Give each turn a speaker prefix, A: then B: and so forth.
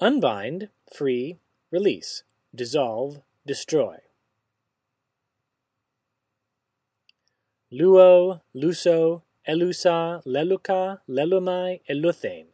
A: unbind, free, release, dissolve, destroy. Luo, luso, elusa, leluca, lelumai, eluthane.